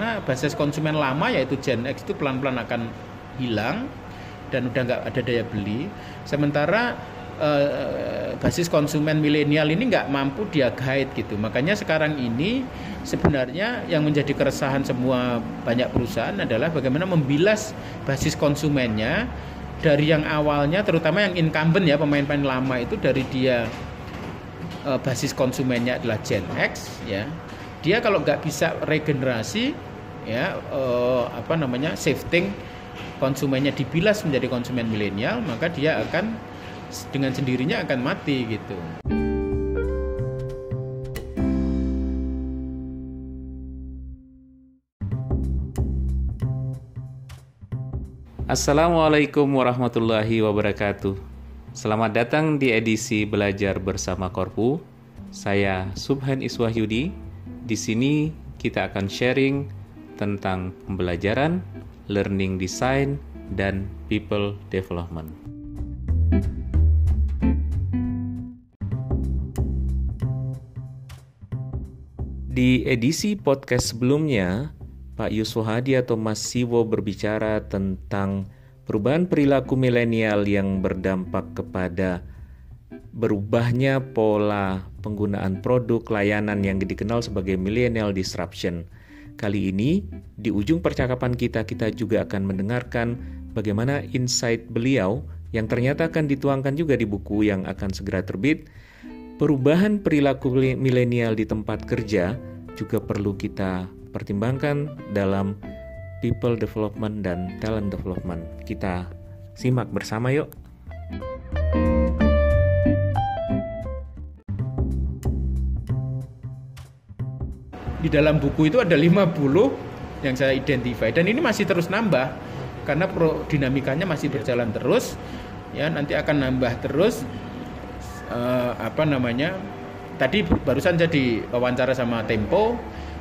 karena basis konsumen lama yaitu Gen X itu pelan-pelan akan hilang dan udah nggak ada daya beli. Sementara eh, basis konsumen milenial ini nggak mampu dia guide gitu. Makanya sekarang ini sebenarnya yang menjadi keresahan semua banyak perusahaan adalah bagaimana membilas basis konsumennya dari yang awalnya terutama yang incumbent ya pemain-pemain lama itu dari dia uh, basis konsumennya adalah Gen X ya dia kalau nggak bisa regenerasi ya uh, apa namanya shifting konsumennya dibilas menjadi konsumen milenial maka dia akan dengan sendirinya akan mati gitu. Assalamualaikum warahmatullahi wabarakatuh. Selamat datang di edisi Belajar Bersama Korpu. Saya Subhan Iswahyudi. Di sini kita akan sharing tentang pembelajaran, learning design, dan people development. Di edisi podcast sebelumnya, Pak Yusuf Hadi atau Mas Siwo berbicara tentang Perubahan perilaku milenial yang berdampak kepada berubahnya pola penggunaan produk layanan yang dikenal sebagai millennial disruption. Kali ini, di ujung percakapan kita, kita juga akan mendengarkan bagaimana insight beliau yang ternyata akan dituangkan juga di buku yang akan segera terbit. Perubahan perilaku milenial di tempat kerja juga perlu kita pertimbangkan dalam people development dan talent development. Kita simak bersama yuk. Di dalam buku itu ada 50 yang saya identify dan ini masih terus nambah karena pro dinamikanya masih berjalan terus ya nanti akan nambah terus uh, apa namanya tadi barusan jadi wawancara sama Tempo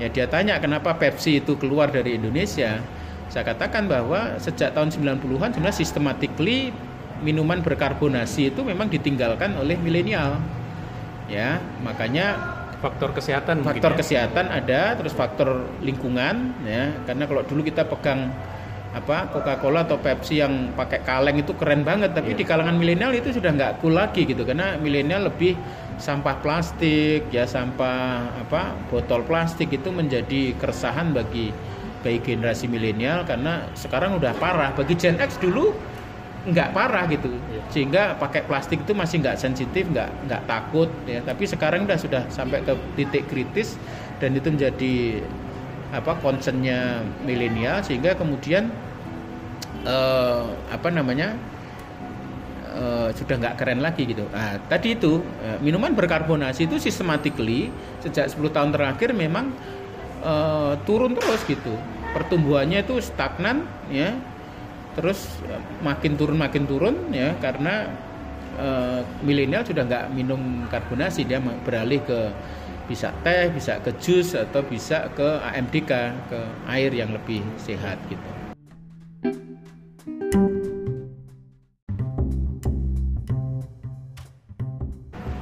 Ya dia tanya kenapa Pepsi itu keluar dari Indonesia. Saya katakan bahwa sejak tahun 90-an sebenarnya systematically minuman berkarbonasi itu memang ditinggalkan oleh milenial. Ya, makanya faktor kesehatan faktor ya? kesehatan ada, terus faktor lingkungan ya. Karena kalau dulu kita pegang apa Coca-Cola atau Pepsi yang pakai kaleng itu keren banget tapi yeah. di kalangan milenial itu sudah nggak cool lagi gitu karena milenial lebih sampah plastik ya sampah apa botol plastik itu menjadi keresahan bagi bagi generasi milenial karena sekarang udah parah bagi Gen X dulu nggak parah gitu yeah. sehingga pakai plastik itu masih nggak sensitif nggak nggak takut ya tapi sekarang udah sudah sampai ke titik kritis dan itu menjadi apa concernnya milenial sehingga kemudian uh, apa namanya uh, sudah nggak keren lagi gitu. Nah, tadi itu uh, minuman berkarbonasi itu systematically sejak 10 tahun terakhir memang uh, turun terus gitu. Pertumbuhannya itu stagnan ya. Terus makin turun makin turun ya karena uh, milenial sudah nggak minum karbonasi dia beralih ke bisa teh, bisa ke jus atau bisa ke AMDK, ke air yang lebih sehat gitu.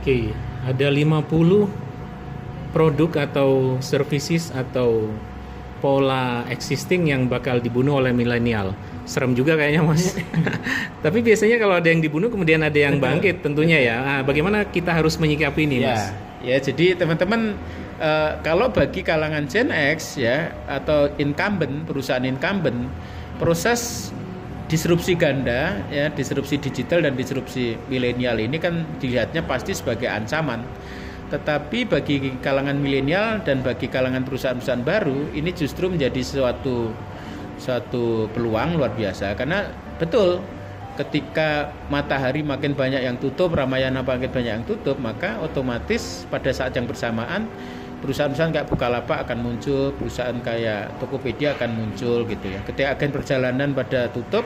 Oke, ada 50 produk atau services atau pola existing yang bakal dibunuh oleh milenial. Serem juga kayaknya mas. Tapi biasanya kalau ada yang dibunuh kemudian ada yang bangkit tentunya ya. Nah, bagaimana kita harus menyikapi ini ya. mas? Ya, jadi teman-teman uh, kalau bagi kalangan Gen X ya atau incumbent perusahaan incumbent proses disrupsi ganda ya disrupsi digital dan disrupsi milenial ini kan dilihatnya pasti sebagai ancaman tetapi bagi kalangan milenial dan bagi kalangan perusahaan-perusahaan baru ini justru menjadi suatu suatu peluang luar biasa karena betul ketika matahari makin banyak yang tutup, Ramayana makin banyak yang tutup, maka otomatis pada saat yang bersamaan perusahaan-perusahaan kayak Bukalapak akan muncul, perusahaan kayak Tokopedia akan muncul gitu ya. Ketika agen perjalanan pada tutup,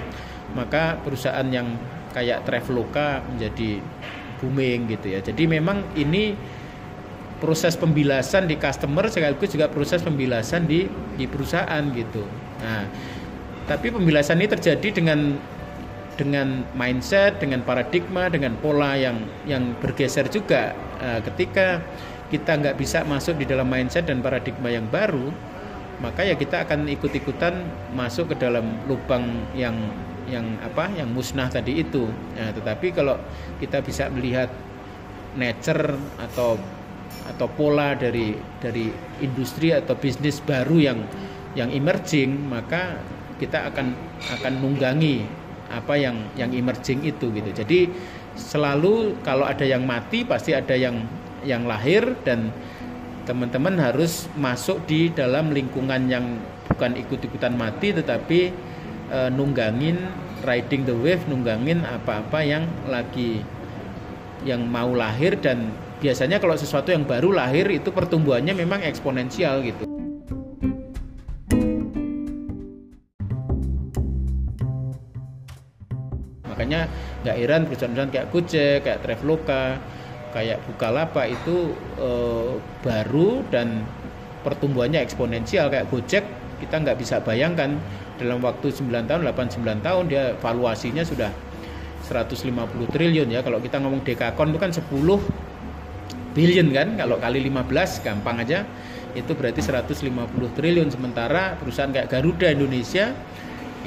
maka perusahaan yang kayak Traveloka menjadi booming gitu ya. Jadi memang ini proses pembilasan di customer sekaligus juga proses pembilasan di di perusahaan gitu. Nah, tapi pembilasan ini terjadi dengan dengan mindset, dengan paradigma, dengan pola yang yang bergeser juga. Uh, ketika kita nggak bisa masuk di dalam mindset dan paradigma yang baru, maka ya kita akan ikut-ikutan masuk ke dalam lubang yang yang apa yang musnah tadi itu. Nah, tetapi kalau kita bisa melihat nature atau atau pola dari dari industri atau bisnis baru yang yang emerging, maka kita akan akan nunggangi apa yang yang emerging itu gitu. Jadi selalu kalau ada yang mati pasti ada yang yang lahir dan teman-teman harus masuk di dalam lingkungan yang bukan ikut-ikutan mati tetapi e, nunggangin riding the wave nunggangin apa-apa yang lagi yang mau lahir dan biasanya kalau sesuatu yang baru lahir itu pertumbuhannya memang eksponensial gitu. Makanya nggak heran perusahaan-perusahaan kayak Gojek, kayak Traveloka, kayak Bukalapak itu eh, baru dan pertumbuhannya eksponensial kayak Gojek kita nggak bisa bayangkan dalam waktu 9 tahun 8 9 tahun dia valuasinya sudah 150 triliun ya kalau kita ngomong dekakon itu kan 10 billion kan? Kalau kali 15 gampang aja. Itu berarti 150 triliun. Sementara perusahaan kayak Garuda Indonesia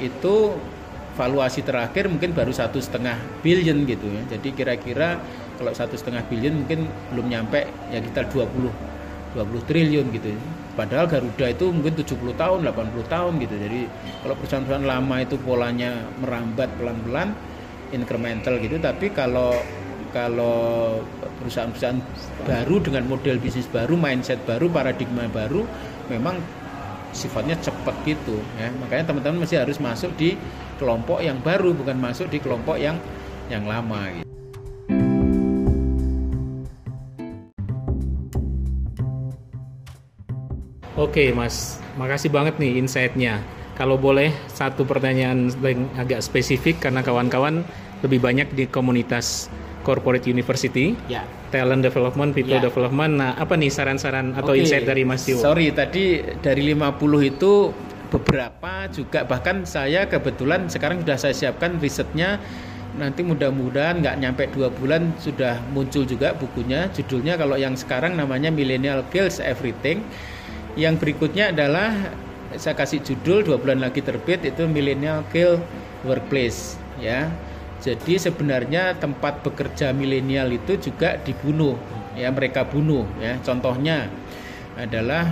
itu valuasi terakhir mungkin baru satu setengah billion gitu ya. Jadi kira-kira kalau satu setengah billion mungkin belum nyampe ya kita 20 20 triliun gitu padahal Garuda itu mungkin 70 tahun 80 tahun gitu. Jadi kalau perusahaan-perusahaan lama itu polanya merambat pelan-pelan incremental gitu. Tapi kalau kalau perusahaan-perusahaan baru dengan model bisnis baru mindset baru paradigma baru memang sifatnya cepat gitu ya makanya teman-teman masih harus masuk di kelompok yang baru bukan masuk di kelompok yang yang lama gitu. Oke Mas, makasih banget nih insight-nya. Kalau boleh satu pertanyaan yang agak spesifik karena kawan-kawan lebih banyak di komunitas corporate university, ya. talent development, people ya. development. Nah, apa nih saran-saran atau okay. insight dari Mas Tio? Sorry, tadi dari 50 itu beberapa juga bahkan saya kebetulan sekarang sudah saya siapkan risetnya nanti mudah-mudahan nggak nyampe dua bulan sudah muncul juga bukunya judulnya kalau yang sekarang namanya Millennial Kills Everything yang berikutnya adalah saya kasih judul dua bulan lagi terbit itu Millennial Kill Workplace ya. Jadi sebenarnya tempat bekerja milenial itu juga dibunuh ya mereka bunuh ya. Contohnya adalah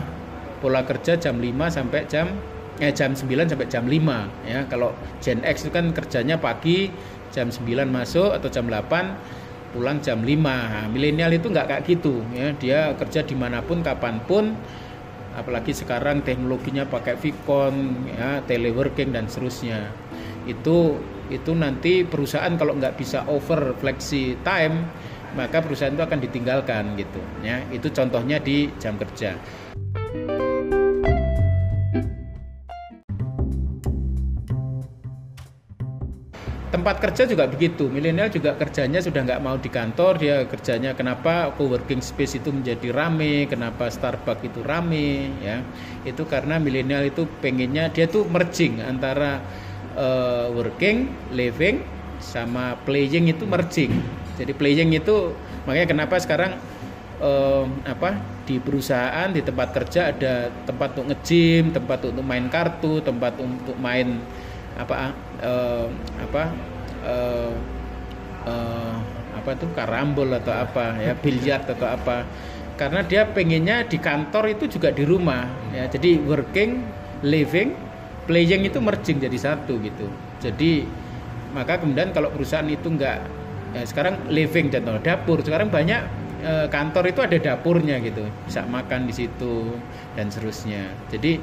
pola kerja jam 5 sampai jam eh jam 9 sampai jam 5 ya. Kalau Gen X itu kan kerjanya pagi jam 9 masuk atau jam 8 pulang jam 5. Nah, milenial itu nggak kayak gitu ya. Dia kerja di mana pun kapan pun apalagi sekarang teknologinya pakai Vicon ya teleworking dan seterusnya itu itu nanti perusahaan kalau nggak bisa over flexi time maka perusahaan itu akan ditinggalkan gitu ya. Itu contohnya di jam kerja. Tempat kerja juga begitu. Milenial juga kerjanya sudah nggak mau di kantor dia kerjanya kenapa co-working space itu menjadi rame kenapa Starbucks itu rame ya. Itu karena milenial itu pengennya dia tuh merging antara uh, working living sama playing itu merging. Jadi playing itu makanya kenapa sekarang uh, apa di perusahaan di tempat kerja ada tempat untuk nge-gym tempat untuk main kartu tempat untuk main apa uh, apa uh, uh, apa itu karambol atau apa ya biliar atau apa. Karena dia pengennya di kantor itu juga di rumah ya. Jadi working living playing itu merging jadi satu gitu. Jadi maka kemudian kalau perusahaan itu enggak ya sekarang living contoh dapur sekarang banyak kantor itu ada dapurnya gitu. Bisa makan di situ dan seterusnya. Jadi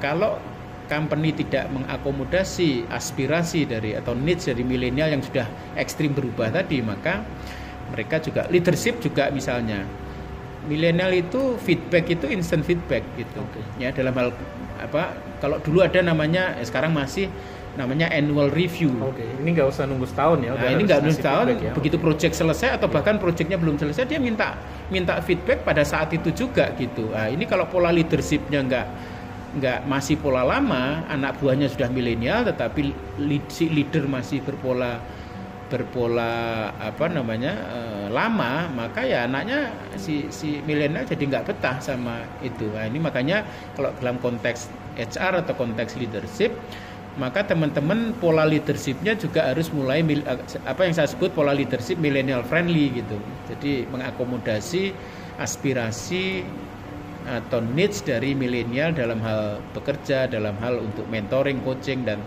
kalau company tidak mengakomodasi aspirasi dari atau needs dari milenial yang sudah ekstrim berubah tadi maka mereka juga leadership juga misalnya. Milenial itu feedback itu instant feedback gitu. Okay. ya dalam hal apa kalau dulu ada namanya eh, sekarang masih namanya annual review. Oke, okay. ini nggak usah nunggu setahun ya. Nah, ini nggak nunggu setahun. Ya. Begitu project selesai atau bahkan projectnya belum selesai, dia minta minta feedback pada saat itu juga gitu. Nah, ini kalau pola leadershipnya nggak nggak masih pola lama, anak buahnya sudah milenial, tetapi lead, si leader masih berpola berpola apa namanya uh, lama maka ya anaknya si si milenial jadi nggak betah sama itu nah, ini makanya kalau dalam konteks HR atau konteks leadership maka teman-teman pola leadershipnya juga harus mulai apa yang saya sebut pola leadership millennial friendly gitu. Jadi mengakomodasi aspirasi atau needs dari milenial dalam hal bekerja dalam hal untuk mentoring coaching dan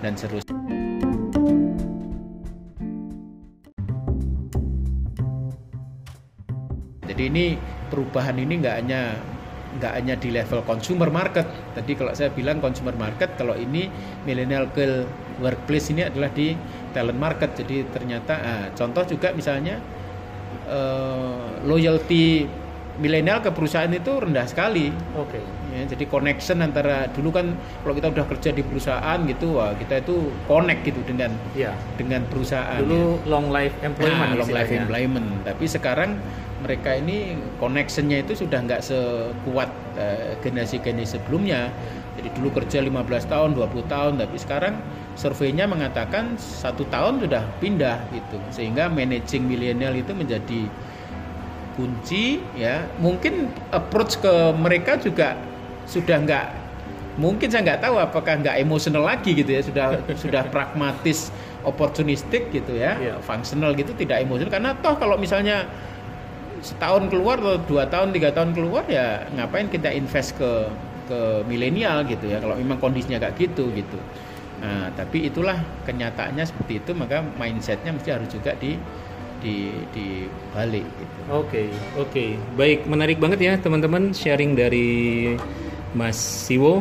dan seterusnya. Jadi ini perubahan ini nggak hanya nggak hanya di level consumer market. Tadi kalau saya bilang consumer market, kalau ini millennial girl workplace ini adalah di talent market. Jadi ternyata, ah, contoh juga misalnya uh, loyalty milenial ke perusahaan itu rendah sekali. Oke. Okay. Ya, jadi connection antara dulu kan kalau kita udah kerja di perusahaan gitu, wah kita itu connect gitu dengan ya. dengan perusahaan. Dulu ya. long life employment. Nah, long life employment. Tapi sekarang mereka ini connectionnya itu sudah nggak sekuat uh, generasi-generasi sebelumnya. Jadi dulu kerja 15 tahun, 20 tahun, tapi sekarang surveinya mengatakan satu tahun sudah pindah gitu, sehingga managing milenial itu menjadi kunci ya. Mungkin approach ke mereka juga sudah nggak mungkin saya nggak tahu apakah nggak emosional lagi gitu ya sudah sudah pragmatis opportunistik gitu ya yeah. functional gitu tidak emosional karena toh kalau misalnya setahun keluar atau dua tahun tiga tahun keluar ya ngapain kita invest ke ke milenial gitu ya kalau memang kondisinya kayak gitu gitu nah tapi itulah kenyataannya seperti itu maka mindsetnya mesti harus juga di di di balik gitu. Oke okay, oke okay. baik menarik banget ya teman-teman sharing dari Mas Siwo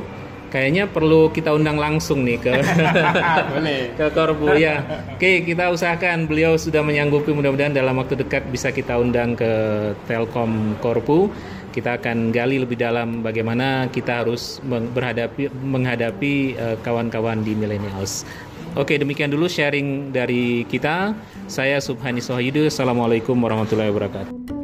kayaknya perlu kita undang langsung nih ke ke Korbu ya. Oke, kita usahakan beliau sudah menyanggupi mudah-mudahan dalam waktu dekat bisa kita undang ke Telkom Korpu. Kita akan gali lebih dalam bagaimana kita harus berhadapi menghadapi uh, kawan-kawan di millennials. Oke, demikian dulu sharing dari kita. Saya Subhani Sohayidu. Assalamualaikum warahmatullahi wabarakatuh.